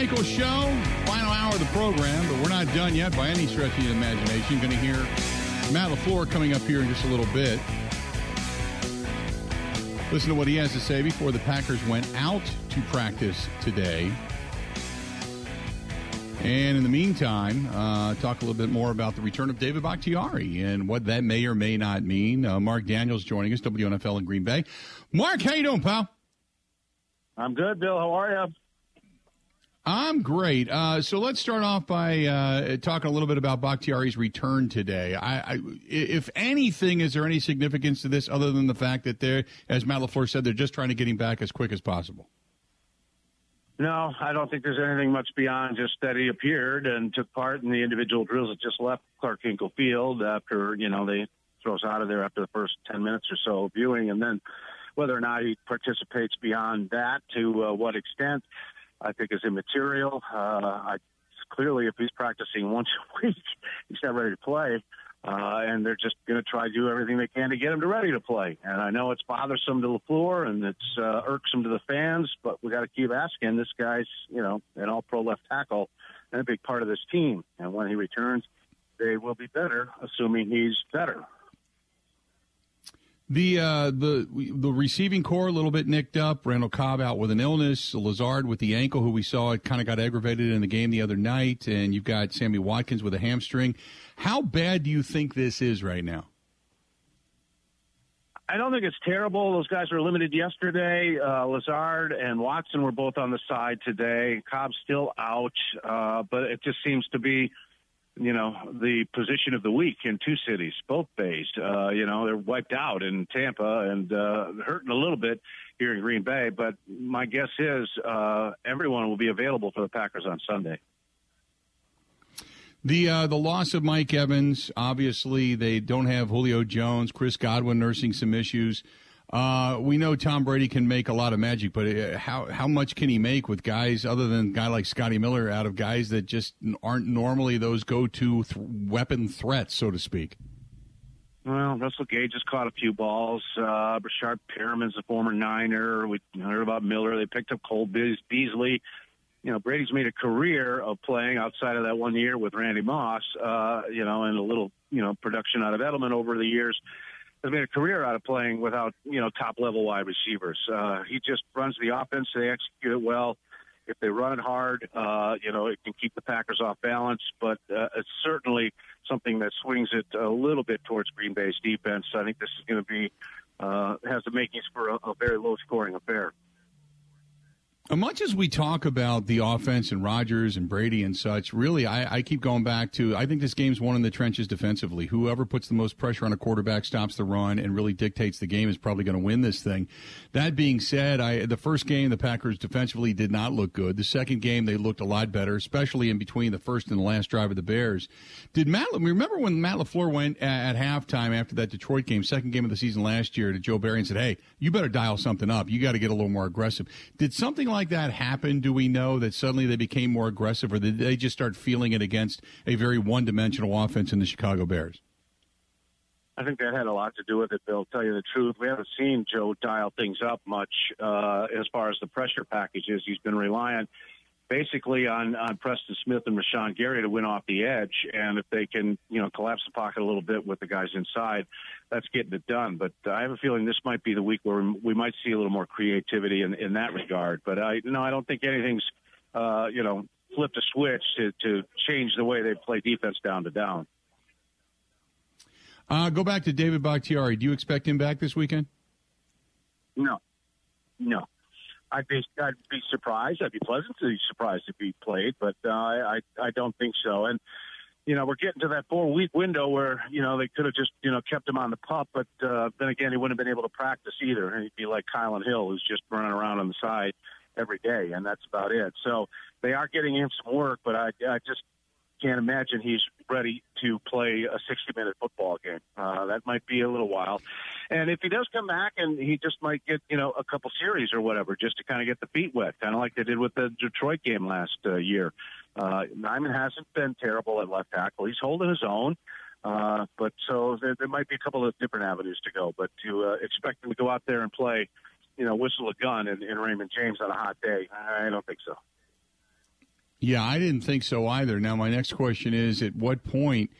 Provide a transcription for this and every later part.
Michaels Show, final hour of the program, but we're not done yet by any stretch of the imagination. You're going to hear Matt LaFleur coming up here in just a little bit. Listen to what he has to say before the Packers went out to practice today. And in the meantime, uh, talk a little bit more about the return of David Bakhtiari and what that may or may not mean. Uh, Mark Daniels joining us, WNFL in Green Bay. Mark, how you doing, pal? I'm good, Bill. How are you? I'm great. Uh, so let's start off by uh, talking a little bit about Bakhtiari's return today. I, I, if anything, is there any significance to this other than the fact that they're, as Matt LaFleur said, they're just trying to get him back as quick as possible? No, I don't think there's anything much beyond just that he appeared and took part in the individual drills that just left Clark Hinkle Field after, you know, they throw us out of there after the first 10 minutes or so of viewing. And then whether or not he participates beyond that, to uh, what extent, I think is immaterial. Uh, I, clearly, if he's practicing once a week, he's not ready to play uh, and they're just going to try to do everything they can to get him to ready to play. And I know it's bothersome to LaFleur and it's uh, irksome to the fans, but we got to keep asking. This guy's, you know, an All-Pro left tackle and a big part of this team. And when he returns, they will be better, assuming he's better. The uh, the the receiving corps a little bit nicked up. Randall Cobb out with an illness. Lazard with the ankle, who we saw it kind of got aggravated in the game the other night, and you've got Sammy Watkins with a hamstring. How bad do you think this is right now? I don't think it's terrible. Those guys were limited yesterday. Uh, Lazard and Watson were both on the side today. Cobb's still out, uh, but it just seems to be, you know, the position of the week in two cities, both bays. Uh, you know, they're wiped out in Tampa and uh, hurting a little bit here in Green Bay. But my guess is uh, everyone will be available for the Packers on Sunday. The uh, the loss of Mike Evans, obviously they don't have Julio Jones, Chris Godwin nursing some issues. Uh, we know Tom Brady can make a lot of magic, but uh, how how much can he make with guys other than a guy like Scotty Miller out of guys that just aren't normally those go to th- weapon threats, so to speak? Well, Russell Gage has caught a few balls. Uh, Breshad Perriman's a former Niner. We heard about Miller. They picked up Cole Beasley you know, Brady's made a career of playing outside of that one year with Randy Moss, uh, you know, and a little, you know, production out of Edelman over the years. Has made a career out of playing without, you know, top level wide receivers. Uh, he just runs the offense. They execute it well. If they run it hard, uh, you know, it can keep the Packers off balance, but uh, it's certainly something that swings it a little bit towards Green Bay's defense. I think this is going to be, uh, has the makings for a, a very low scoring affair. Much as we talk about the offense and Rodgers and Brady and such, really, I, I, keep going back to I think this game's won in the trenches defensively. Whoever puts the most pressure on a quarterback, stops the run, and really dictates the game is probably going to win this thing. That being said, I, the first game the Packers defensively did not look good. The second game they looked a lot better, especially in between the first and the last drive of the Bears. Did Matt? Remember when Matt LaFleur went at, at halftime after that Detroit game, second game of the season last year, to Joe Barry and said, "Hey, you better dial something up. You got to get a little more aggressive." Did something like like that happen? Do we know that suddenly they became more aggressive, or did they just start feeling it against a very one-dimensional offense in the Chicago Bears? I think that had a lot to do with it, Bill. Tell you the truth, we haven't seen Joe dial things up much uh, as far as the pressure packages. He's been relying basically on, on Preston Smith and Rashan Gary to win off the edge. And if they can, you know, collapse the pocket a little bit with the guys inside, that's getting it done. But I have a feeling this might be the week where we might see a little more creativity in, in that regard. But I, no, I don't think anything's, uh, you know, flipped a switch to, to change the way they play defense down to down. Uh, go back to David Bakhtiari. Do you expect him back this weekend? No, no. I'd be I'd be surprised. I'd be pleasantly surprised if he played, but uh, I I don't think so. And you know, we're getting to that four week window where you know they could have just you know kept him on the pup, but uh, then again, he wouldn't have been able to practice either, and he'd be like Kylin Hill, who's just running around on the side every day, and that's about it. So they are getting him some work, but I I just can't imagine he's ready to play a 60 minute football game. Uh, that might be a little while. And if he does come back and he just might get, you know, a couple series or whatever just to kind of get the feet wet, kind of like they did with the Detroit game last uh, year. Uh, Nijman hasn't been terrible at left tackle. He's holding his own. Uh, but so there, there might be a couple of different avenues to go. But to uh, expect him to go out there and play, you know, whistle a gun in, in Raymond James on a hot day, I don't think so. Yeah, I didn't think so either. Now, my next question is at what point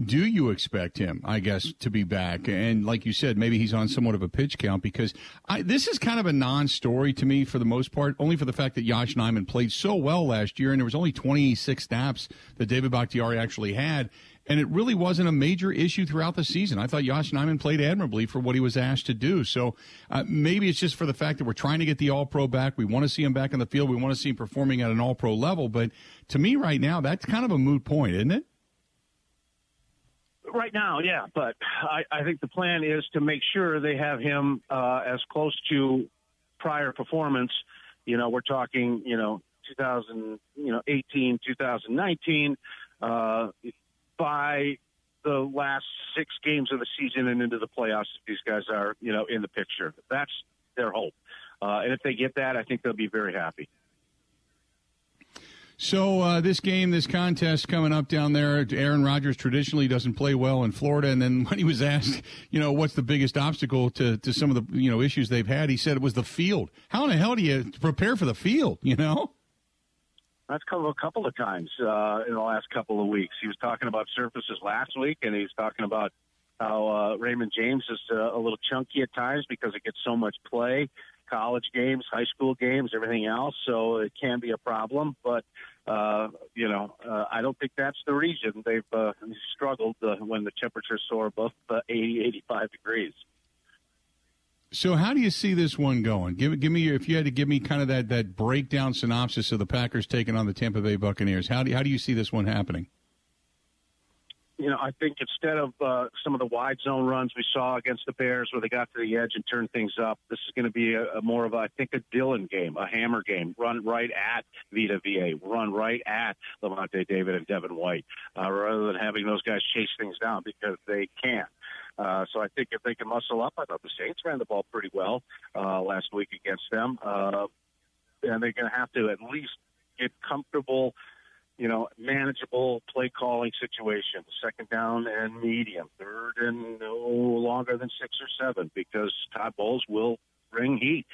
do you expect him, I guess, to be back? And like you said, maybe he's on somewhat of a pitch count because I, this is kind of a non story to me for the most part, only for the fact that Josh Nijman played so well last year and there was only 26 snaps that David Bakhtiari actually had. And it really wasn't a major issue throughout the season. I thought Josh Nijman played admirably for what he was asked to do. So uh, maybe it's just for the fact that we're trying to get the All Pro back. We want to see him back in the field. We want to see him performing at an All Pro level. But to me, right now, that's kind of a moot point, isn't it? Right now, yeah, but I, I think the plan is to make sure they have him uh, as close to prior performance. You know, we're talking, you know, 2000, you know, 18, 2019, uh, by the last six games of the season and into the playoffs. These guys are, you know, in the picture. That's their hope, uh, and if they get that, I think they'll be very happy. So uh, this game, this contest coming up down there, Aaron Rodgers traditionally doesn't play well in Florida. And then when he was asked, you know, what's the biggest obstacle to, to some of the you know issues they've had, he said it was the field. How in the hell do you prepare for the field? You know. That's come a couple of times uh, in the last couple of weeks. He was talking about surfaces last week, and he's talking about how uh, Raymond James is uh, a little chunky at times because it gets so much play college games, high school games, everything else. So it can be a problem, but uh, you know, uh, I don't think that's the reason they've uh, struggled uh, when the temperatures soar above uh, 80, 85 degrees. So how do you see this one going? Give give me if you had to give me kind of that that breakdown synopsis of the Packers taking on the Tampa Bay Buccaneers. How do how do you see this one happening? you know, I think instead of uh, some of the wide zone runs we saw against the Bears where they got to the edge and turned things up, this is going to be a, a more of, a, I think, a Dylan game, a hammer game. Run right at Vita Vea, run right at Lavonte David and Devin White, uh, rather than having those guys chase things down because they can't. Uh, so I think if they can muscle up, I thought the Saints ran the ball pretty well uh, last week against them, uh, and they're going to have to at least get comfortable you know, manageable play calling situations, second down and medium, third and no longer than six or seven, because Todd Bowles will bring heat.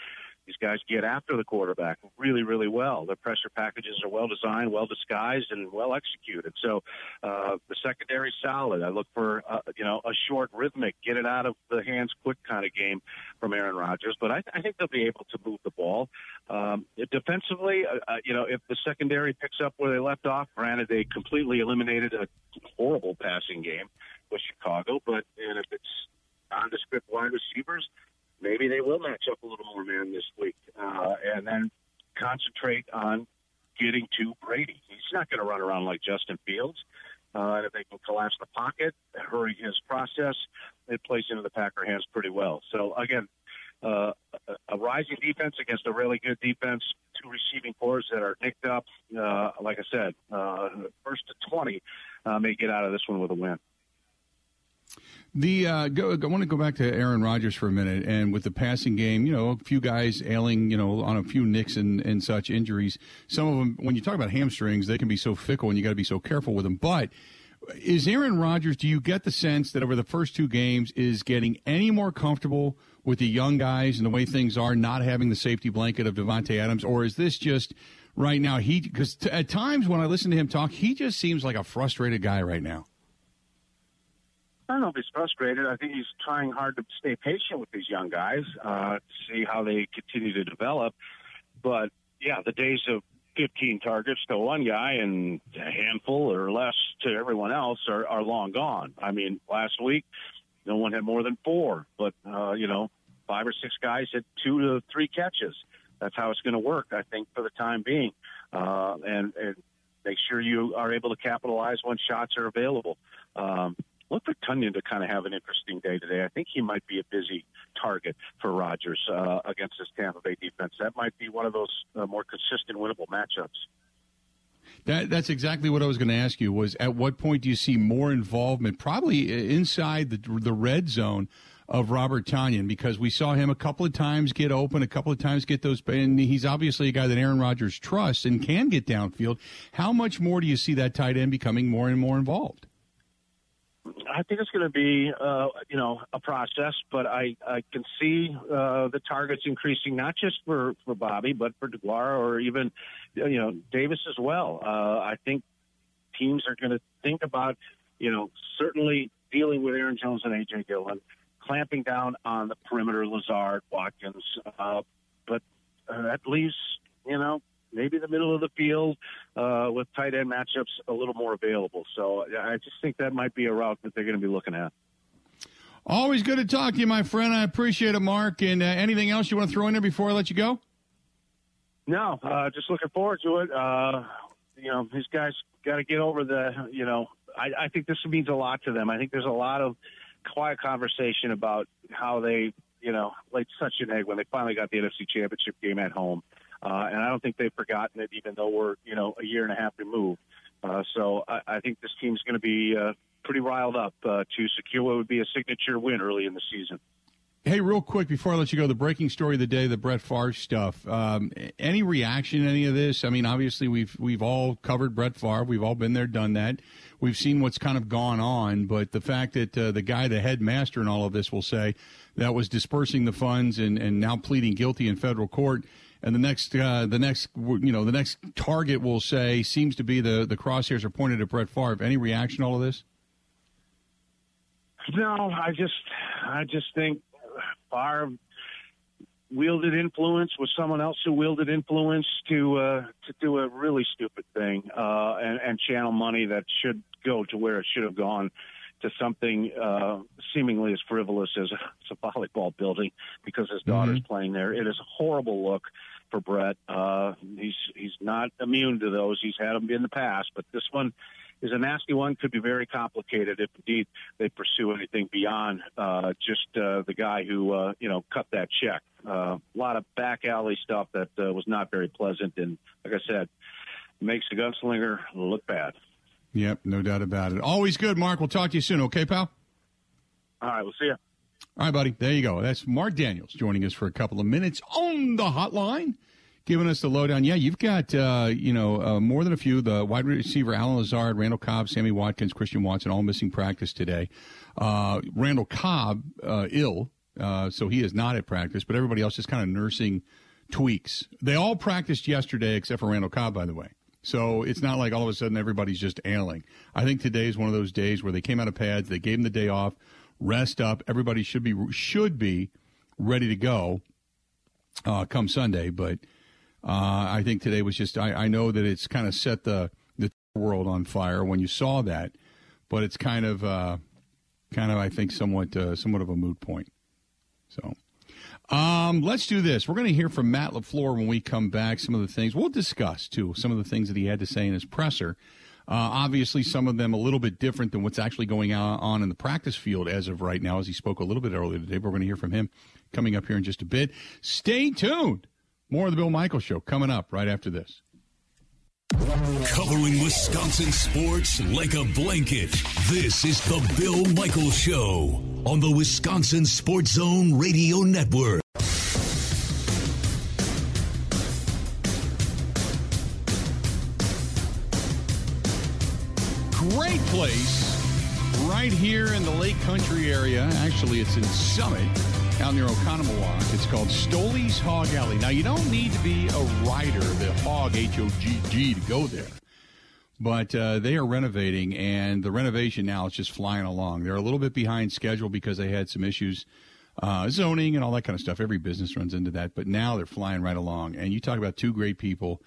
These guys get after the quarterback really, really well. Their pressure packages are well designed, well disguised, and well executed. So uh, the secondary solid. I look for uh, you know a short, rhythmic, get it out of the hands quick kind of game from Aaron Rodgers. But I, I think they'll be able to move the ball. Um, defensively, uh, uh, you know, if the secondary picks up where they left off, granted they completely eliminated a horrible passing game with Chicago, but and if it's nondescript wide receivers maybe they will match up a little more man this week, uh, and then concentrate on getting to Brady. He's not going to run around like Justin Fields. Uh, and if they can collapse the pocket, hurry his process, it plays into the Packer hands pretty well. So again, uh, a rising defense against a really good defense, two receiving cores that are nicked up. Uh, like I said, uh, first to 20 uh, may get out of this one with a win. The uh, go, I want to go back to Aaron Rodgers for a minute, and with the passing game, you know, a few guys ailing, you know, on a few nicks and, and such injuries. Some of them, when you talk about hamstrings, they can be so fickle, and you got to be so careful with them. But is Aaron Rodgers? Do you get the sense that over the first two games is getting any more comfortable with the young guys and the way things are, not having the safety blanket of Davante Adams, or is this just right now? He because t- at times when I listen to him talk, he just seems like a frustrated guy right now. I don't know if he's frustrated. I think he's trying hard to stay patient with these young guys uh, to see how they continue to develop. But yeah, the days of 15 targets to one guy and a handful or less to everyone else are, are long gone. I mean, last week, no one had more than four, but, uh, you know, five or six guys had two to three catches. That's how it's going to work, I think, for the time being. Uh, and, and make sure you are able to capitalize when shots are available. Um, look for Tonyan to kind of have an interesting day today. I think he might be a busy target for Rodgers uh, against this Tampa Bay defense. That might be one of those uh, more consistent, winnable matchups. That, that's exactly what I was going to ask you. Was at what point do you see more involvement, probably inside the the red zone of Robert Tonyan? Because we saw him a couple of times get open, a couple of times get those, and he's obviously a guy that Aaron Rodgers trusts and can get downfield. How much more do you see that tight end becoming more and more involved? I think it's going to be, uh, you know, a process, but I, I can see uh, the targets increasing not just for, for Bobby, but for Deguara or even, you know, Davis as well. Uh, I think teams are going to think about, you know, certainly dealing with Aaron Jones and AJ Dillon, clamping down on the perimeter, Lazard, Watkins, uh, but uh, that leaves, you know, maybe the middle of the field uh, with tight end matchups a little more available. So I just think that might be a route that they're going to be looking at. Always good to talk to you, my friend. I appreciate it, Mark. And uh, anything else you want to throw in there before I let you go? No, uh, just looking forward to it. Uh, you know, these guys got to get over the, you know, I, I think this means a lot to them. I think there's a lot of quiet conversation about how they, you know, laid such an egg when they finally got the NFC Championship game at home. Uh, and I don't think they've forgotten it, even though we're you know a year and a half removed. Uh, so I, I think this team's going to be uh, pretty riled up uh, to secure what would be a signature win early in the season. Hey, real quick before I let you go, the breaking story of the day, the Brett Favre stuff. Um, any reaction to any of this? I mean, obviously we've we've all covered Brett Favre. We've all been there, done that. We've seen what's kind of gone on, but the fact that uh, the guy, the headmaster in all of this, will say that was dispersing the funds and, and now pleading guilty in federal court and the next uh, the next you know the next target will say seems to be the the crosshairs are pointed at Brett Favre. Any reaction to all of this? No, I just I just think Favre wielded influence with someone else who wielded influence to uh, to do a really stupid thing uh, and, and channel money that should go to where it should have gone to something uh, seemingly as frivolous as a, as a volleyball building because his daughter's mm-hmm. playing there. It is a horrible look for Brett. Uh, he's he's not immune to those. He's had them in the past, but this one is a nasty one. Could be very complicated if indeed they pursue anything beyond uh, just uh, the guy who uh, you know cut that check. Uh, a lot of back alley stuff that uh, was not very pleasant, and like I said, makes the gunslinger look bad. Yep, no doubt about it. Always good, Mark. We'll talk to you soon. Okay, pal. All right, we'll see you. All right, buddy. There you go. That's Mark Daniels joining us for a couple of minutes on the hotline, giving us the lowdown. Yeah, you've got uh, you know uh, more than a few. The wide receiver Allen Lazard, Randall Cobb, Sammy Watkins, Christian Watson, all missing practice today. Uh, Randall Cobb uh, ill, uh, so he is not at practice. But everybody else is kind of nursing tweaks. They all practiced yesterday except for Randall Cobb, by the way. So it's not like all of a sudden everybody's just ailing. I think today is one of those days where they came out of pads, they gave him the day off rest up. Everybody should be should be ready to go uh, come Sunday. But uh, I think today was just. I, I know that it's kind of set the the world on fire when you saw that, but it's kind of uh, kind of I think somewhat uh, somewhat of a moot point. So. Um, let's do this. We're going to hear from Matt LaFleur when we come back. Some of the things we'll discuss too. Some of the things that he had to say in his presser. Uh, obviously, some of them a little bit different than what's actually going on in the practice field as of right now, as he spoke a little bit earlier today. But we're going to hear from him coming up here in just a bit. Stay tuned. More of the Bill Michaels Show coming up right after this. Covering Wisconsin sports like a blanket. This is the Bill Michaels Show on the Wisconsin Sports Zone Radio Network. Place right here in the Lake Country area. Actually, it's in Summit, out near Oconomowoc. It's called Stoley's Hog Alley. Now, you don't need to be a rider, the hog, H O G G, to go there. But uh, they are renovating, and the renovation now is just flying along. They're a little bit behind schedule because they had some issues, uh, zoning and all that kind of stuff. Every business runs into that. But now they're flying right along. And you talk about two great people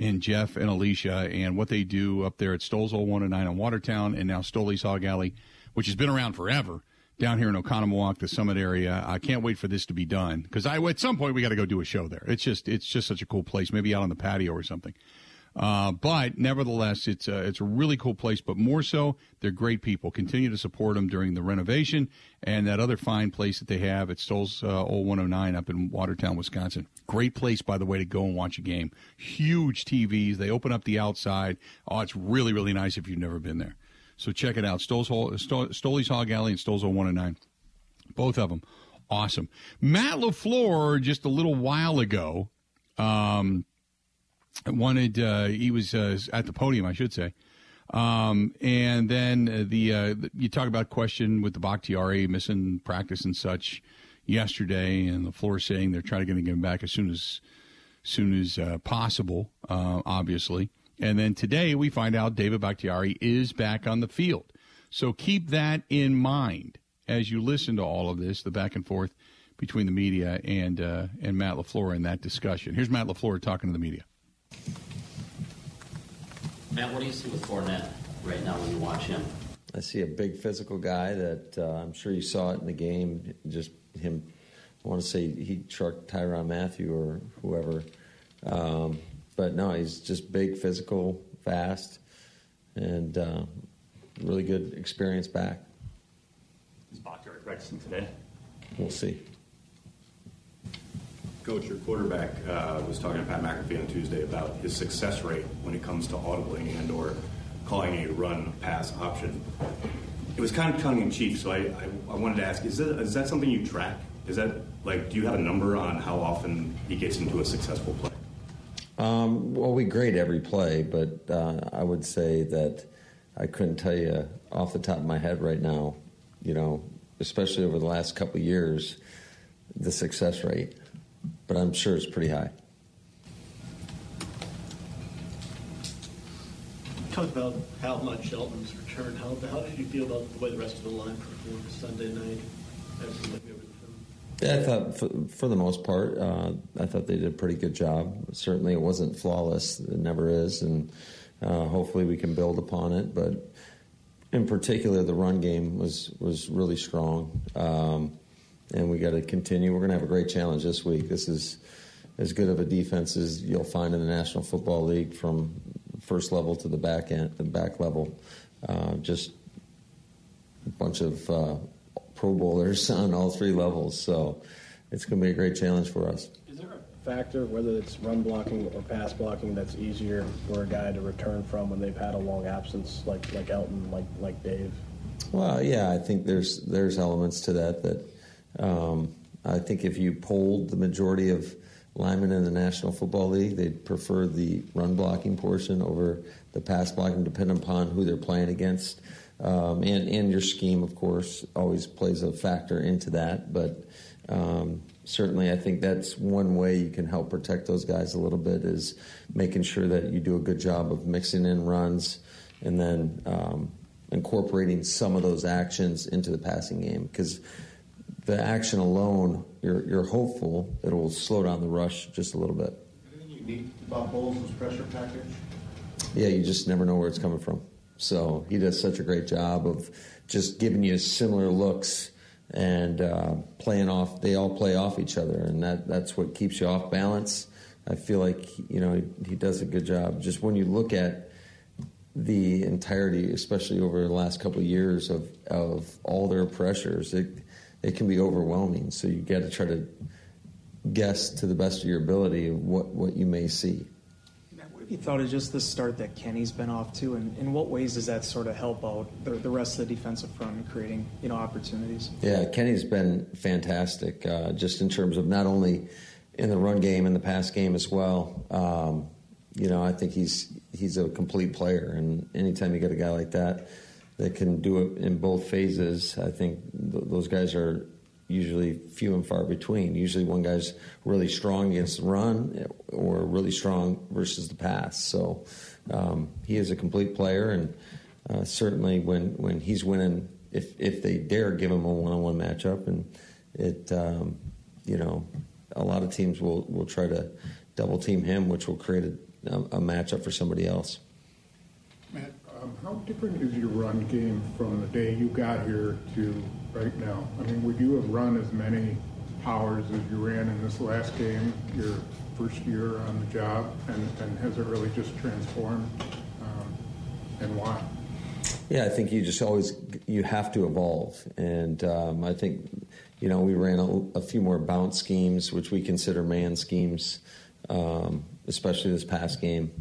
and Jeff and Alicia and what they do up there at Stoll's Old 109 in Watertown and now Stoley's Hog Alley, which has been around forever down here in Oconomowoc, the Summit area. I can't wait for this to be done because I at some point we got to go do a show there. It's just it's just such a cool place. Maybe out on the patio or something. Uh, but nevertheless, it's a, it's a really cool place. But more so, they're great people. Continue to support them during the renovation and that other fine place that they have at Stoll's uh, Old 109 up in Watertown, Wisconsin. Great place, by the way, to go and watch a game. Huge TVs. They open up the outside. Oh, it's really really nice if you've never been there. So check it out. Stoll's Stoley's Hog Alley and Stoll's Old 109. Both of them awesome. Matt LaFleur just a little while ago. Um, wanted uh, he was uh, at the podium, I should say, Um, and then the uh, you talk about question with the Bakhtiari missing practice and such yesterday, and LaFleur saying they're trying to get him back as soon as soon as uh, possible, uh, obviously. And then today we find out David Bakhtiari is back on the field. So keep that in mind as you listen to all of this, the back and forth between the media and uh, and Matt LaFleur in that discussion. Here's Matt LaFleur talking to the media. Matt, what do you see with Fournette right now when you watch him? I see a big physical guy that uh, I'm sure you saw it in the game. Just him, I want to say he trucked Tyrann Mathieu or whoever. Um, but no, he's just big, physical, fast, and uh, really good experience back. Is Bakhtiari practicing today? We'll see. Coach, your quarterback uh, was talking to Pat McAfee on Tuesday about his success rate when it comes to audibling and or calling a run pass option. It was kind of tongue in cheek, so I, I, I wanted to ask: is that is that something you track? Is that like do you have a number on how often he gets into a successful play? Um, well, we grade every play, but uh, I would say that I couldn't tell you off the top of my head right now. You know, especially over the last couple years, the success rate but I'm sure it's pretty high. Talk about how much Shelton's returned. How, how did you feel about the way the rest of the line performed Sunday night? Yeah, I thought for, for the most part, uh, I thought they did a pretty good job. Certainly, it wasn't flawless; it never is, and uh, hopefully, we can build upon it. But in particular, the run game was was really strong. Um, and we got to continue. We're going to have a great challenge this week. This is as good of a defense as you'll find in the National Football League from first level to the back end, the back level. Uh, just a bunch of uh, Pro Bowlers on all three levels. So it's going to be a great challenge for us. Is there a factor, whether it's run blocking or pass blocking, that's easier for a guy to return from when they've had a long absence, like like Elgton, like like Dave? Well, yeah, I think there's there's elements to that that um, I think if you polled the majority of linemen in the National Football League, they'd prefer the run blocking portion over the pass blocking, depending upon who they're playing against. Um, and, and your scheme, of course, always plays a factor into that. But um, certainly, I think that's one way you can help protect those guys a little bit is making sure that you do a good job of mixing in runs and then um, incorporating some of those actions into the passing game. Because the action alone, you're, you're hopeful it will slow down the rush just a little bit. Anything unique about Bowles' pressure package? Yeah, you just never know where it's coming from. So he does such a great job of just giving you similar looks and uh, playing off. They all play off each other, and that that's what keeps you off balance. I feel like you know he, he does a good job. Just when you look at the entirety, especially over the last couple of years of of all their pressures, it, it can be overwhelming. So you got to try to guess to the best of your ability what, what you may see. Matt, what have you thought of just the start that Kenny's been off to, and in what ways does that sort of help out the, the rest of the defensive front in creating you know opportunities? Yeah, Kenny's been fantastic, uh, just in terms of not only in the run game and the pass game as well. Um, you know, I think he's he's a complete player, and anytime you get a guy like that that can do it in both phases. I think th- those guys are usually few and far between. Usually, one guy's really strong against the run or really strong versus the pass. So um, he is a complete player, and uh, certainly when when he's winning, if if they dare give him a one-on-one matchup, and it um, you know a lot of teams will will try to double team him, which will create a, a matchup for somebody else. Matt, um, how different is your run game from the day you got here to right now? I mean, would you have run as many powers as you ran in this last game, your first year on the job, and, and has it really just transformed, um, and why? Yeah, I think you just always you have to evolve, and um, I think you know we ran a, a, few more bounce schemes, which we consider man schemes, um, especially this past game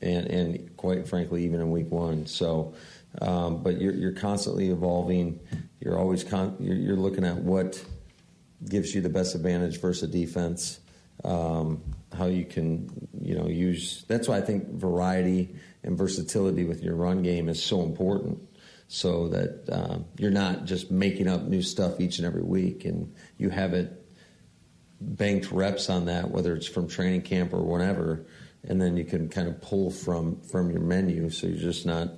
and, and quite frankly, even in week one. So, um, but you're, you're constantly evolving. You're always con- you're, you're, looking at what gives you the best advantage versus defense. Um, how you can you know use. That's why I think variety and versatility with your run game is so important. So that uh, you're not just making up new stuff each and every week, and you have it banked reps on that, whether it's from training camp or whatever, and then you can kind of pull from from your menu. So you're just not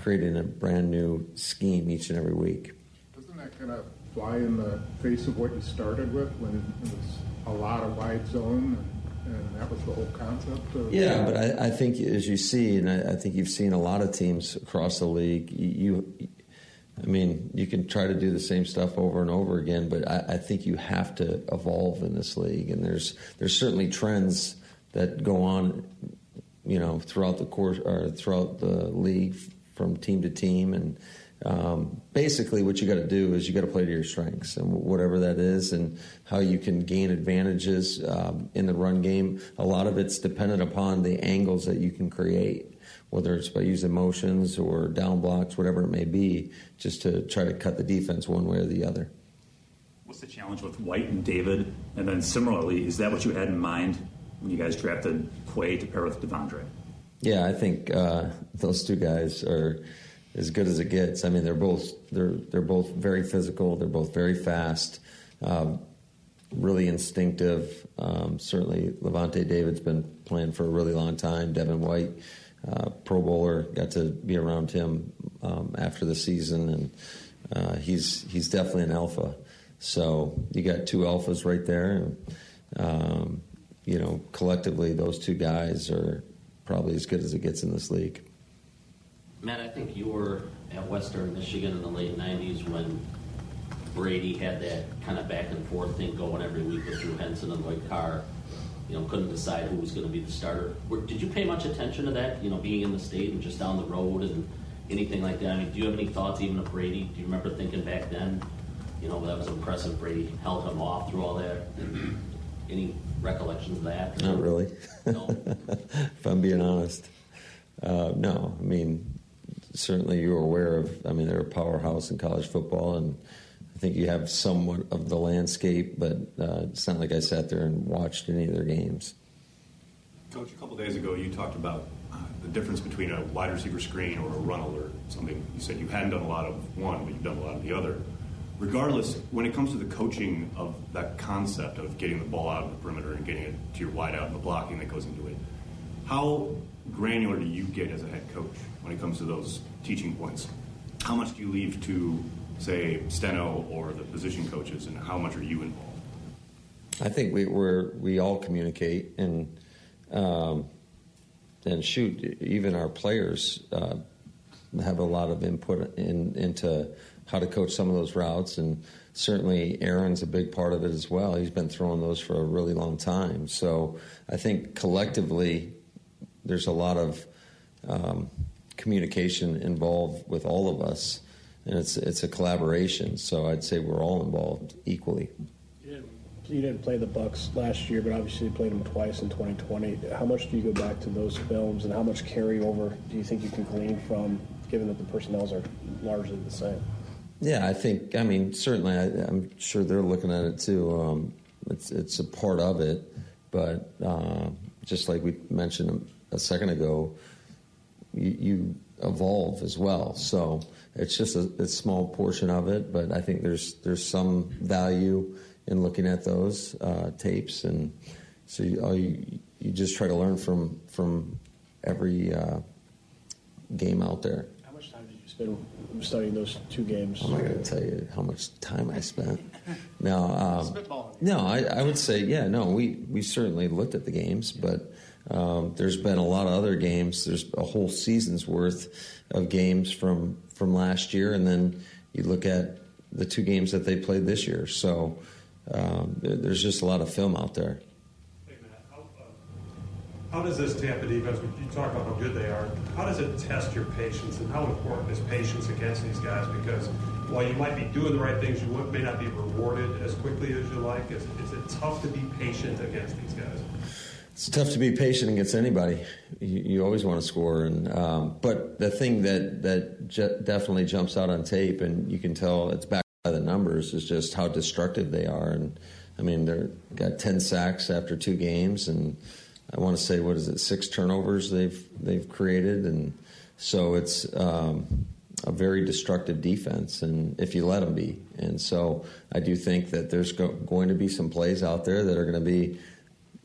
creating a brand new scheme each and every week. Doesn't that kind of fly in the face of what you started with when it was a lot of wide zone? And- and that was the whole concept. Of Yeah, but I, I think as you see, and I, I think you've seen a lot of teams across the league. You, you, I mean, you can try to do the same stuff over and over again, but I, I think you have to evolve in this league. And there's there's certainly trends that go on, you know, throughout the course or throughout the league from team to team and. Um, basically, what you got to do is you got to play to your strengths and whatever that is, and how you can gain advantages um, in the run game. A lot of it's dependent upon the angles that you can create, whether it's by using motions or down blocks, whatever it may be, just to try to cut the defense one way or the other. What's the challenge with White and David? And then similarly, is that what you had in mind you guys drafted Quay to pair with De'Vondre? Yeah, I think uh, those two guys are as good as it gets. I mean, they're both they're they're both very physical. They're both very fast, um, really instinctive. Um, certainly, Lavonte David's been playing for a really long time. Devin White, uh, Pro Bowler, got to be around him um, after the season, and uh, he's he's definitely an alpha. So you got two alphas right there, and um, you know collectively those two guys are probably as good as it gets in this league. Matt, I think you were at Western Michigan in the late 90s when Brady had that kind of back and forth thing going every week with Drew Henson and Lloyd Carr. You know, couldn't decide who was going to be the starter. Did you pay much attention to that? You know, being in the state and just down the road and anything like that. I mean, do you have any thoughts even of Brady? Do you remember thinking back then? You know, that was impressive. Brady held him off through all that. any recollections of that? Not really. No. if I'm being honest, uh, no. I mean, certainly you're aware of. I mean, they're a powerhouse in college football, and I think you have somewhat of the landscape. But uh, it's not like I sat there and watched any of their games. Coach, a couple days ago, you talked about uh, the difference between a wide receiver screen or a run alert. Something you said you hadn't done a lot of one, but you've done a lot of the other. Regardless, when it comes to the coaching of that concept of getting the ball out of the perimeter and getting it to your wide out and the blocking that goes into it, how granular do you get as a head coach when it comes to those teaching points? How much do you leave to, say, Steno or the position coaches, and how much are you involved? I think we we're, we all communicate and um, and shoot. Even our players uh, have a lot of input in, into how to coach some of those routes, and certainly Aaron's a big part of it as well. He's been throwing those for a really long time. So I think collectively, there's a lot of um, communication involved with all of us, and it's it's a collaboration. So I'd say we're all involved equally. You didn't play the Bucs last year, but obviously you played them twice in 2020. How much do you go back to those films, and how much carryover do you think you can glean from, given that the personnels are largely the same? Yeah, I think. I mean, certainly, I, I'm sure they're looking at it too. Um, it's it's a part of it, but uh, just like we mentioned a, second ago, you, you evolve as well. So it's just a, a small portion of it, but I think there's there's some value in looking at those uh, tapes, and so you, you you just try to learn from from every uh, game out there. How much time did you spend studying those two games? I'm not going to tell you how much time I spent. No, um, no, I, I would say yeah. No, we we certainly looked at the games, but um, there's been a lot of other games. There's a whole season's worth of games from from last year, and then you look at the two games that they played this year. So um, there, there's just a lot of film out there. How does this Tampa defense, you talk about how good they are, how does it test your patience and how important is patience against these guys? Because while you might be doing the right things, you may not be rewarded as quickly as you like. Is, is it tough to be patient against these guys? It's tough to be patient against anybody. You, you always want to score, and um, but the thing that that ju- definitely jumps out on tape, and you can tell it's backed by the numbers, is just how destructive they are. And I mean, they're got ten sacks after two games, and I want to say what is it six turnovers they've they've created, and so it's um, a very destructive defense, and if you let them be, and so I do think that there's go- going to be some plays out there that are going to be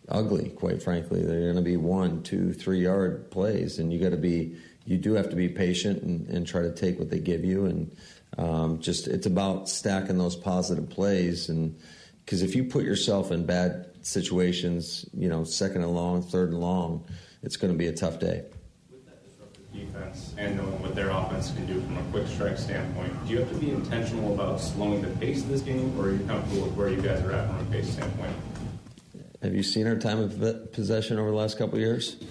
ugly. Quite frankly, they're going to be one, two, three yard plays, and you got to be you do have to be patient and, and try to take what they give you, and um, just it's about stacking those positive plays, and because if you put yourself in bad situations, you know, second and long, third and long, it's going to be a tough day. With that disruptive defense and knowing what their offense can do from a quick strike standpoint, do you have to be intentional about slowing the pace of this game, or are you comfortable with where you guys are at from a pace standpoint? Have you seen our time of possession over the last couple of years?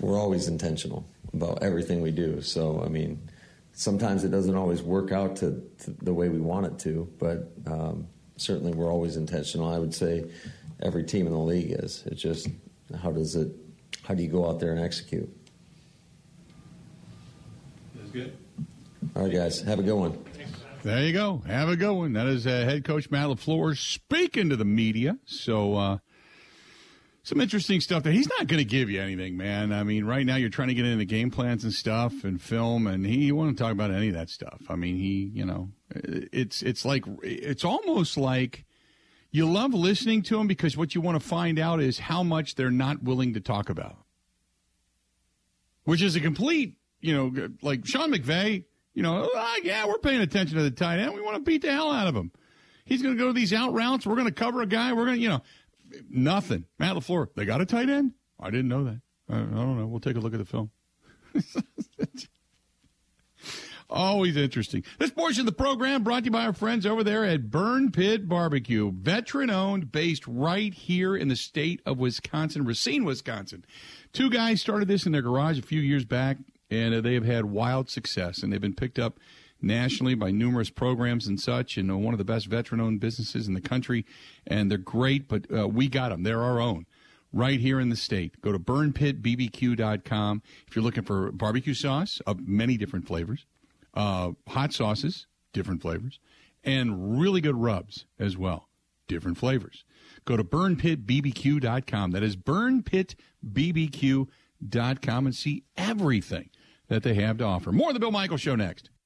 We're always intentional about everything we do. So, I mean, sometimes it doesn't always work out to, to the way we want it to, but um, certainly we're always intentional. I would say every team in the league is. It's just how does it, how do you go out there and execute? That's good. All right, guys, have a good one. There you go. Have a good one. That is uh, head coach Matt LaFleur speaking to the media. So, uh, some interesting stuff that he's not going to give you anything, man. I mean, right now you're trying to get into game plans and stuff and film, and he, he won't talk about any of that stuff. I mean, he, you know, it's it's like it's almost like you love listening to him because what you want to find out is how much they're not willing to talk about, which is a complete, you know, like Sean McVay. You know, oh, yeah, we're paying attention to the tight end. We want to beat the hell out of him. He's going to go to these out routes. We're going to cover a guy. We're going to, you know, Nothing. Matt LaFleur, they got a tight end? I didn't know that. I, I don't know. We'll take a look at the film. Always interesting. This portion of the program brought to you by our friends over there at Burn Pit Barbecue, veteran owned, based right here in the state of Wisconsin, Racine, Wisconsin. Two guys started this in their garage a few years back, and uh, they have had wild success, and they've been picked up nationally by numerous programs and such, and one of the best veteran owned businesses in the country. And they're great, but uh, we got them. They're our own right here in the state. Go to burnpitbbq.com if you're looking for barbecue sauce of many different flavors, uh, hot sauces, different flavors, and really good rubs as well, different flavors. Go to burnpitbbq.com. That is burnpitbbq.com and see everything that they have to offer. More of the Bill Michael Show next.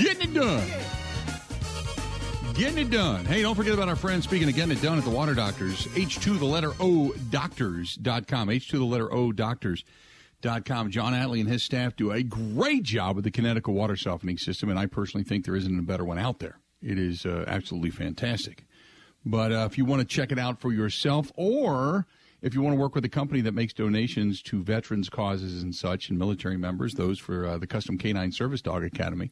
Getting it done. Getting it done. Hey, don't forget about our friends speaking of getting it done at the Water Doctors. H2 the letter O doctors.com. H2 the letter O doctors.com. John Atley and his staff do a great job with the Kinetico water softening system, and I personally think there isn't a better one out there. It is uh, absolutely fantastic. But uh, if you want to check it out for yourself or if you want to work with a company that makes donations to veterans causes and such and military members, those for uh, the Custom Canine Service Dog Academy,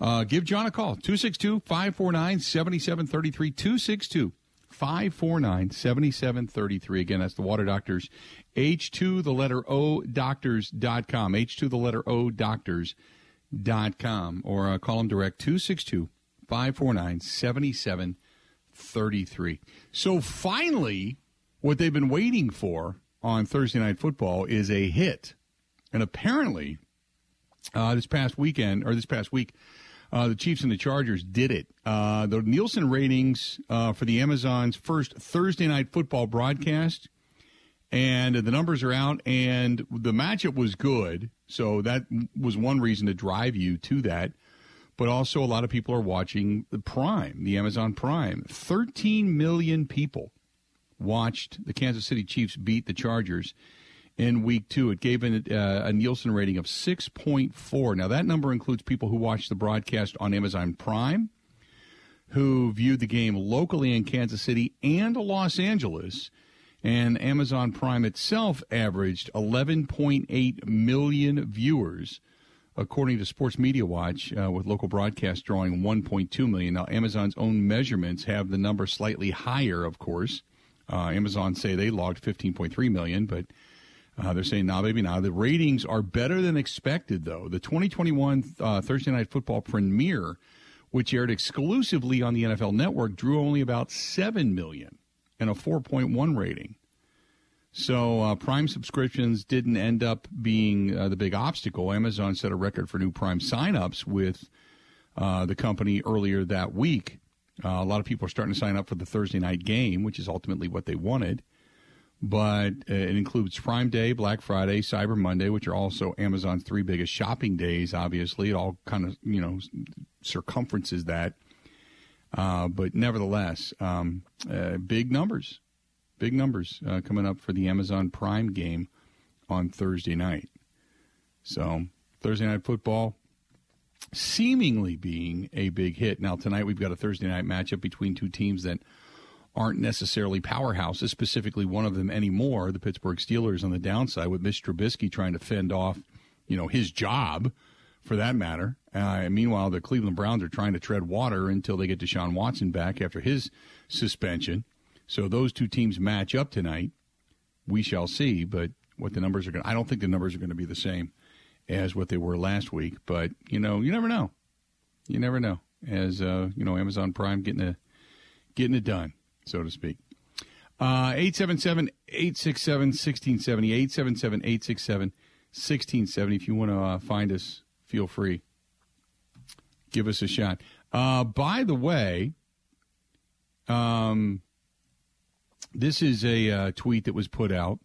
uh, give John a call 262 549 7733. 262 549 7733. Again, that's the Water Doctors. H2 the letter O doctors.com. H2 the letter O doctors.com. Or uh, call them direct 262 549 7733. So finally, what they've been waiting for on Thursday Night Football is a hit. And apparently, uh, this past weekend, or this past week, uh, the Chiefs and the Chargers did it. Uh, the Nielsen ratings uh, for the Amazon's first Thursday night football broadcast, and the numbers are out, and the matchup was good. So that was one reason to drive you to that. But also, a lot of people are watching the Prime, the Amazon Prime. 13 million people watched the Kansas City Chiefs beat the Chargers in week two. It gave an, uh, a Nielsen rating of 6.4. Now, that number includes people who watched the broadcast on Amazon Prime, who viewed the game locally in Kansas City and Los Angeles. And Amazon Prime itself averaged 11.8 million viewers according to Sports Media Watch, uh, with local broadcast drawing 1.2 million. Now, Amazon's own measurements have the number slightly higher, of course. Uh, Amazon say they logged 15.3 million, but uh, they're saying, nah, maybe not. The ratings are better than expected, though. The 2021 uh, Thursday Night Football premiere, which aired exclusively on the NFL Network, drew only about 7 million and a 4.1 rating. So uh, Prime subscriptions didn't end up being uh, the big obstacle. Amazon set a record for new Prime signups with uh, the company earlier that week. Uh, a lot of people are starting to sign up for the Thursday night game, which is ultimately what they wanted. But uh, it includes Prime Day, Black Friday, Cyber Monday, which are also Amazon's three biggest shopping days. Obviously, it all kind of you know circumferences that. Uh, but nevertheless, um, big numbers big numbers uh, coming up for the Amazon Prime game on Thursday night. So, Thursday night football seemingly being a big hit. Now, tonight we've got a Thursday night matchup between two teams that aren't necessarily powerhouses, specifically one of them anymore, the Pittsburgh Steelers on the downside, with Mitch Trubisky trying to fend off, you know, his job for that matter. Uh, meanwhile, the Cleveland Browns are trying to tread water until they get Deshaun Watson back after his suspension. So those two teams match up tonight. We shall see, but what the numbers are going to, I don't think the numbers are going to be the same as what they were last week, but you know, you never know. You never know. As uh, you know, Amazon Prime getting a getting it done, so to speak. Uh 877 867 1670 877 867 1670 if you want to uh, find us, feel free. Give us a shot. Uh by the way, um this is a uh, tweet that was put out.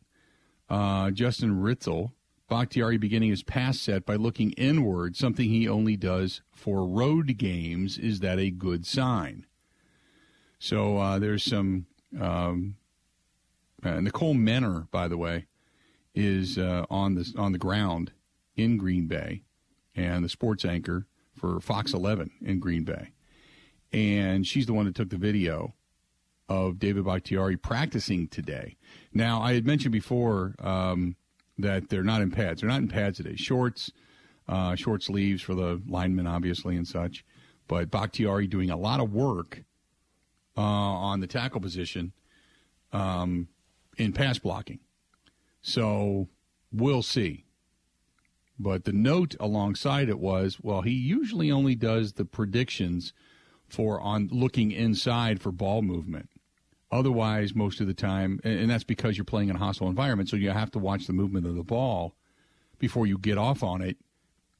Uh, Justin Ritzel, Bakhtiari beginning his pass set by looking inward, something he only does for road games. Is that a good sign? So uh, there's some. Um, uh, Nicole Menner, by the way, is uh, on the on the ground in Green Bay, and the sports anchor for Fox 11 in Green Bay, and she's the one that took the video of David Bakhtiari practicing today. Now, I had mentioned before um, that they're not in pads. They're not in pads today. Shorts, uh, short sleeves for the linemen, obviously, and such. But Bakhtiari doing a lot of work uh, on the tackle position um, in pass blocking. So we'll see. But the note alongside it was, well, he usually only does the predictions for on looking inside for ball movement. Otherwise, most of the time, and that's because you're playing in a hostile environment, so you have to watch the movement of the ball before you get off on it.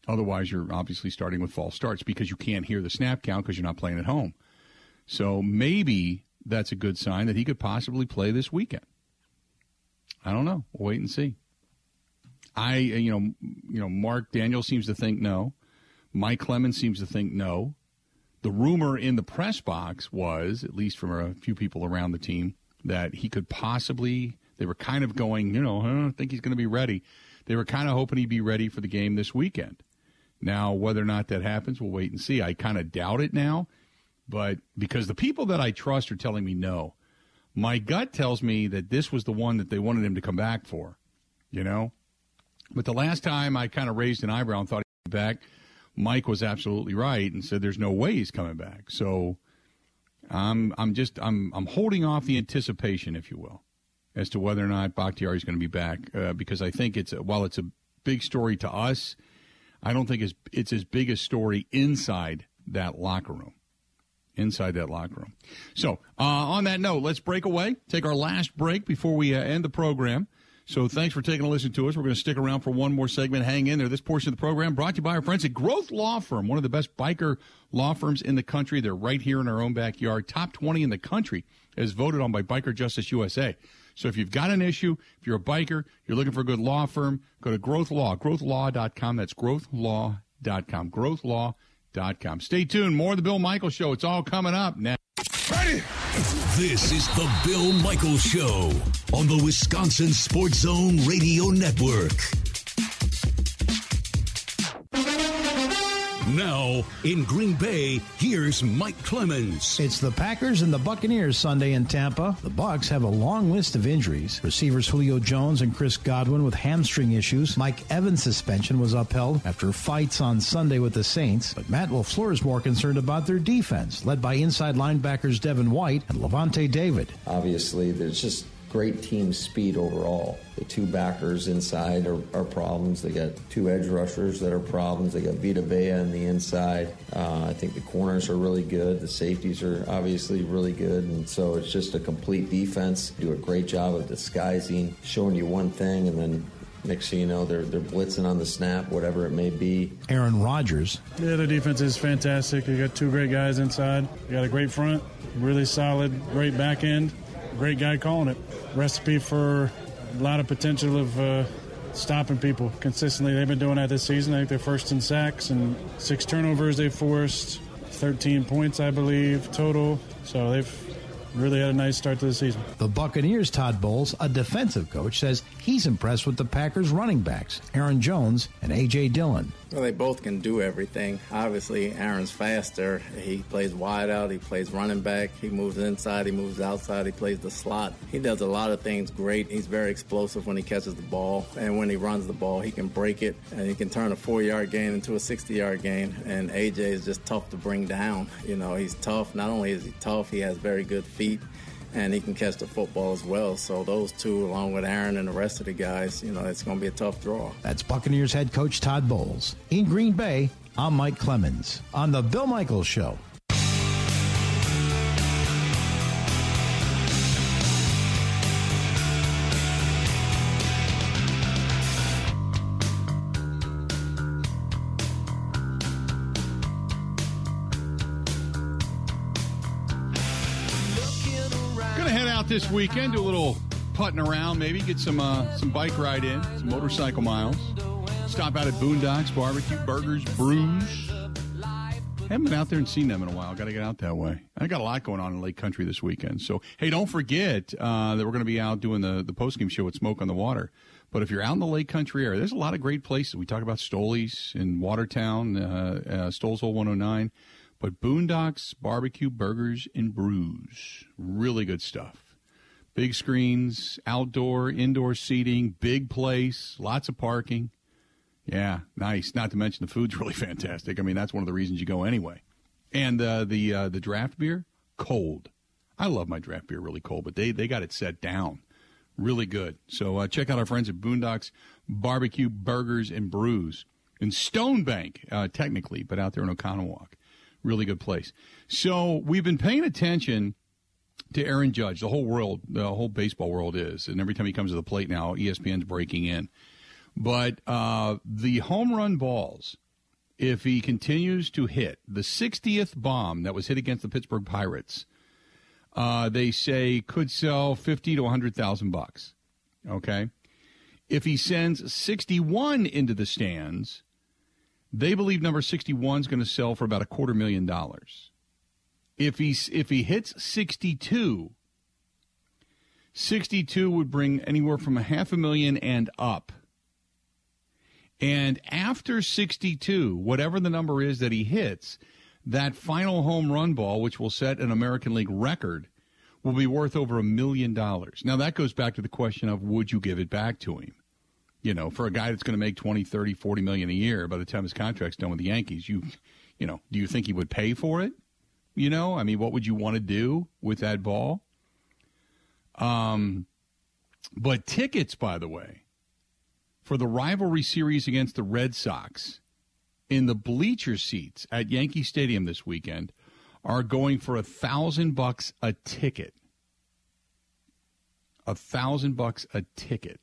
Otherwise, you're obviously starting with false starts because you can't hear the snap count because you're not playing at home. So maybe that's a good sign that he could possibly play this weekend. I don't know. We'll wait and see. I, uh, you know, you know, Mark Daniel seems to think no. Mike Clemens seems to think no the rumor in the press box was, at least from a few people around the team, that he could possibly. They were kind of going, you know, I don't think he's going to be ready. They were kind of hoping he'd be ready for the game this weekend. Now, whether or not that happens, we'll wait and see. I kind of doubt it now, but because the people that I trust are telling me no, my gut tells me that this was the one that they wanted him to come back for, you know? But the last time I kind of raised an eyebrow and thought he'd be back, Mike was absolutely right and said there's no way he's coming back. So I'm I'm just I'm I'm holding off the anticipation, if you will, as to whether or not Bakhtiari is going to be back uh, because I think it's while it's a big story to us, I don't think it's it's as big a story inside that locker room. Inside that locker room. So, uh, on that note, let's break away, take our last break before we uh, end the program. So thanks for taking a listen to us. We're going to stick around for one more segment. Hang in there. This portion of the program brought to you by our friends at Groth Law Firm, one of the best biker law firms in the country. They're right here in our own backyard. Top 20 in the country as voted on by Biker Justice USA. So if you've got an issue, if you're a biker, you're looking for a good law firm, go to Groth Law, grothlaw.com. That's grothlaw.com, grothlaw.com. Stay tuned. More of the Bill Michaels Show. It's all coming up now. Ready? This is the Bill Michaels Show on the Wisconsin Sports Zone Radio Network. Now, in Green Bay, here's Mike Clemens. It's the Packers and the Buccaneers Sunday in Tampa. The Bucs have a long list of injuries. Receivers Julio Jones and Chris Godwin with hamstring issues. Mike Evans' suspension was upheld after fights on Sunday with the Saints. But Matt LaFleur is more concerned about their defense, led by inside linebackers Devin White and Lavonte David. Obviously, there's just great team speed overall. The two backers inside are, are, problems. They got two edge rushers that are problems. They got Vita Vea on the inside. Uh, I think the corners are really good. The safeties are obviously really good. And so it's just a complete defense. Do a great job of disguising, showing you one thing, and then next thing you know, they're, they're blitzing on the snap, whatever it may be. Aaron Rodgers. Yeah, the defense is fantastic. You got two great guys inside. You got a great front, really solid, great back end great guy calling it. Recipe for a lot of potential of uh, stopping people consistently. They've been doing that this season. I think they're first in sacks and six turnovers they forced, 13 points, I believe, total. So they've really had a nice start to the season. The Buccaneers' Todd Bowles, a defensive coach, says he's impressed with the Packers' running backs, Aaron Jones and A.J. Dillon. Well, they both can do everything. Obviously, Aaron's faster. He plays wide out. He plays running back. He moves inside. He moves outside. He plays the slot. He does a lot of things great. He's very explosive when he catches the ball. And when he runs the ball, he can break it. And he can turn a four yard gain into a 60 yard gain. And AJ is just tough to bring down. You know, he's tough. Not only is he tough, he has very good feet and he can catch the football as well. So those two, along with Aaron and the rest of the guys, you know, it's going to be a tough draw. That's Buccaneers head coach Todd Bowles. In Green Bay, I'm Mike Clemens on the Bill Michaels Show. This weekend. Do a little putting around, maybe get some uh, some bike ride in, some motorcycle miles. Stop out at Boondocks Barbecue Burgers Brews. Haven't been out there and seen them in a while. Got to get out that way. I got a lot going on in Lake Country this weekend. So hey, don't forget uh, that we're going to be out doing the the post game show with Smoke on the Water. But if you're out in the Lake Country area, there's a lot of great places. We talk about Stoley's in Watertown, uh, uh, Stoles Hole 109. But Boondocks Barbecue Burgers and Brews, really good stuff. Big screens, outdoor, indoor seating, big place, lots of parking. Yeah, nice. Not to mention the food's really fantastic. I mean, that's one of the reasons you go anyway. And uh, the uh, the draft beer, cold. I love my draft beer really cold, but they they got it set down, really good. So uh, check out our friends at Boondocks Barbecue Burgers and Brews in Stonebank, uh, technically, but out there in Oconomowoc. Really good place. So we've been paying attention to Aaron Judge. The whole world, the whole baseball world is, and every time he comes to the plate now, ESPN's breaking in. But uh, the home run balls, if he continues to hit the 60th bomb that was hit against the Pittsburgh Pirates, uh, they say could sell 50 to 100,000 bucks. Okay. If he sends 61 into the stands, they believe number 61 is going to sell for about a quarter million dollars if he's if he hits 62 62 would bring anywhere from a half a million and up. And after 62 whatever the number is that he hits that final home run ball which will set an american league record will be worth over a million dollars. Now that goes back to the question of would you give it back to him? You know for a guy that's going to make 20 30 40 million a year by the time his contract's done with the yankees you you know do you think he would pay for it you know, I mean, what would you want to do with that ball? Um, but tickets, by the way, for the rivalry series against the Red Sox in the bleacher seats at Yankee Stadium this weekend are going for a thousand bucks a ticket. A thousand bucks a ticket.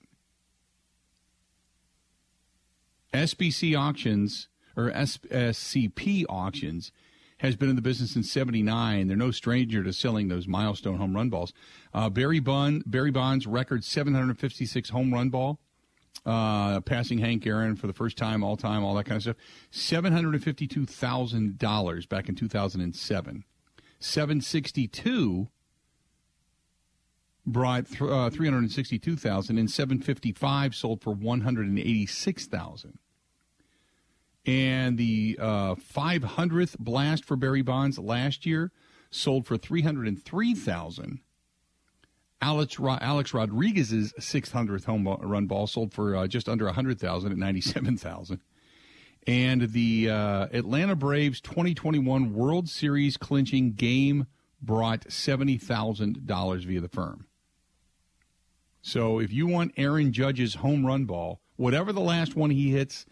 SBC auctions or SCP auctions has been in the business since 79. They're no stranger to selling those milestone home run balls. Uh, Barry, Bond, Barry Bonds record 756 home run ball, uh, passing Hank Aaron for the first time, all time, all that kind of stuff. $752,000 back in 2007. 762 brought th- uh, 362,000 and 755 sold for 186,000. And the uh, 500th blast for Barry Bonds last year sold for 303000 Alex, Alex Rodriguez's 600th home run ball sold for uh, just under 100000 at 97000 And the uh, Atlanta Braves 2021 World Series clinching game brought $70,000 via the firm. So if you want Aaron Judge's home run ball, whatever the last one he hits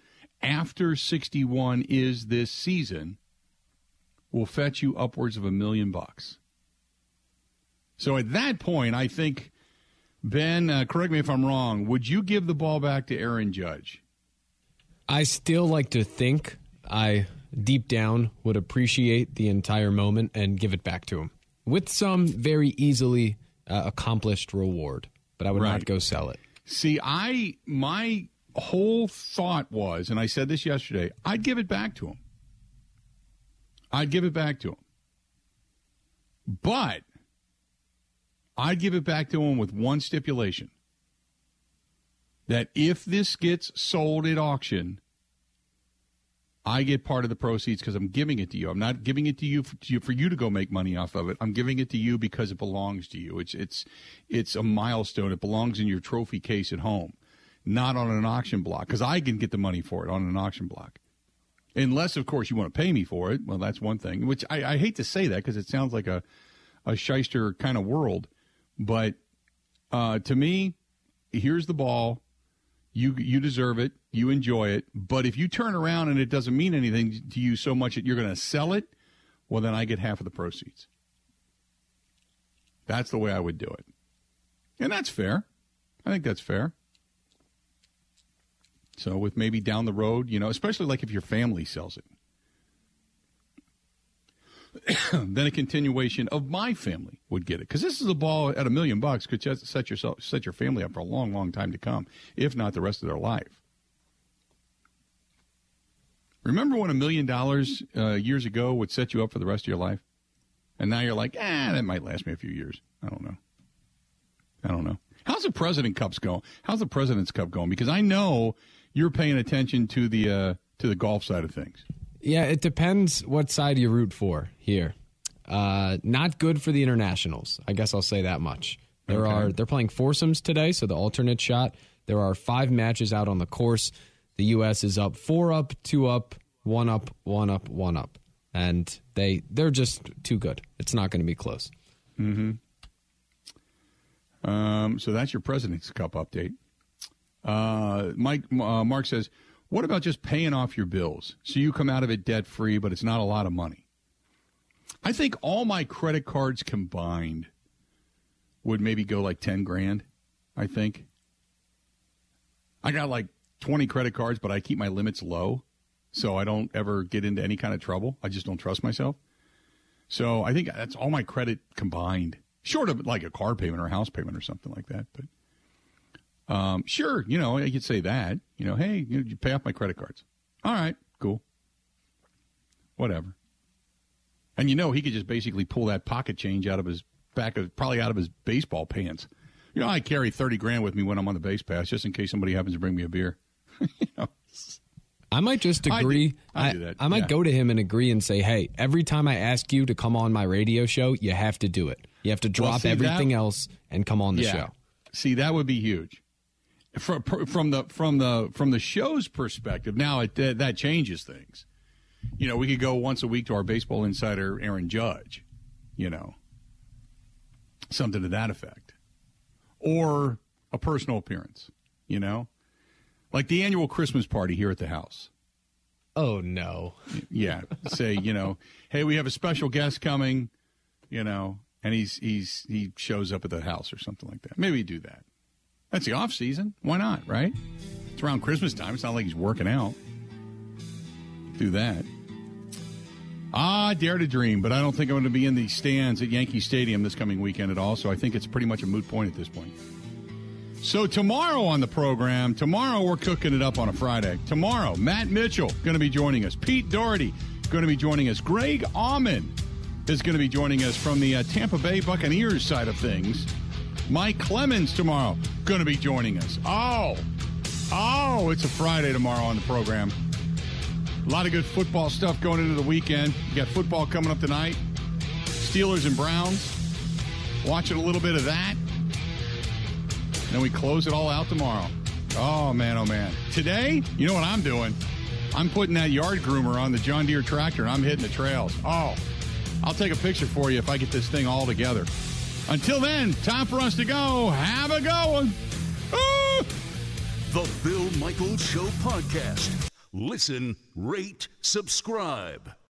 after 61 is this season, will fetch you upwards of a million bucks. So at that point, I think, Ben, uh, correct me if I'm wrong, would you give the ball back to Aaron Judge? I still like to think I deep down would appreciate the entire moment and give it back to him with some very easily uh, accomplished reward, but I would right. not go sell it. See, I my whole thought was, and I said this yesterday, I'd give it back to him. I'd give it back to him. But I'd give it back to him with one stipulation that if this gets sold at auction, I get part of the proceeds because I'm giving it to you. I'm not giving it to you for, to you for, you to go make money off of it. I'm giving it to you because it belongs to you. It's it's it's a milestone. It belongs in your trophy case at home, not on an auction block because I can get the money for it on an auction block. Unless, of course, you want to pay me for it. Well, that's one thing. Which I, I hate to say that because it sounds like a a shyster kind of world. But uh, to me, here's the ball. You you deserve it. You enjoy it. But if you turn around and it doesn't mean anything to you so much that you're going to sell it, well, then I get half of the proceeds. That's the way I would do it. And that's fair. I think that's fair. So, with maybe down the road, you know, especially like if your family sells it, then a continuation of my family would get it because this is a ball at a million bucks could set yourself set your family up for a long, long time to come, if not the rest of their life. Remember when a million dollars uh, years ago would set you up for the rest of your life, and now you're like, ah, that might last me a few years. I don't know. I don't know. How's the President Cups going? How's the President's Cup going? Because I know you're paying attention to the uh, to the golf side of things. Yeah, it depends what side you root for here. Uh, not good for the internationals. I guess I'll say that much. There okay. are they're playing foursomes today, so the alternate shot. There are five matches out on the course. The U.S. is up four up, two up, one up, one up, one up, and they they're just too good. It's not going to be close. Hmm. Um. So that's your President's Cup update. Uh, Mike uh, Mark says, "What about just paying off your bills so you come out of it debt free, but it's not a lot of money?" I think all my credit cards combined would maybe go like ten grand. I think I got like twenty credit cards, but I keep my limits low, so I don't ever get into any kind of trouble. I just don't trust myself. So I think that's all my credit combined, short of like a car payment or a house payment or something like that, but. Um, sure, you know, I could say that. You know, hey, you, know, you pay off my credit cards. All right, cool. Whatever. And you know, he could just basically pull that pocket change out of his back of probably out of his baseball pants. You know, I carry thirty grand with me when I'm on the base pass, just in case somebody happens to bring me a beer. you know. I might just agree. I, do, I, I, I might yeah. go to him and agree and say, "Hey, every time I ask you to come on my radio show, you have to do it. You have to drop well, see, everything that, else and come on the yeah. show." See, that would be huge from from the from the from the show's perspective, now it, that changes things. You know, we could go once a week to our baseball insider Aaron Judge, you know, something to that effect, or a personal appearance. You know, like the annual Christmas party here at the house. Oh no! Yeah, say you know, hey, we have a special guest coming, you know, and he's he's he shows up at the house or something like that. Maybe do that. That's the off season. Why not, right? It's around Christmas time. It's not like he's working out. Do that. Ah, dare to dream, but I don't think I'm going to be in the stands at Yankee Stadium this coming weekend at all, so I think it's pretty much a moot point at this point. So tomorrow on the program, tomorrow we're cooking it up on a Friday. Tomorrow, Matt Mitchell going to be joining us. Pete Dougherty going to be joining us. Greg Auman is going to be joining us from the uh, Tampa Bay Buccaneers side of things. Mike Clemens tomorrow going to be joining us. Oh, oh, it's a Friday tomorrow on the program. A lot of good football stuff going into the weekend. You got football coming up tonight. Steelers and Browns. Watching a little bit of that. Then we close it all out tomorrow. Oh, man, oh, man. Today, you know what I'm doing? I'm putting that yard groomer on the John Deere tractor and I'm hitting the trails. Oh, I'll take a picture for you if I get this thing all together. Until then, time for us to go. Have a go one. The Bill Michaels Show podcast. Listen, rate, subscribe.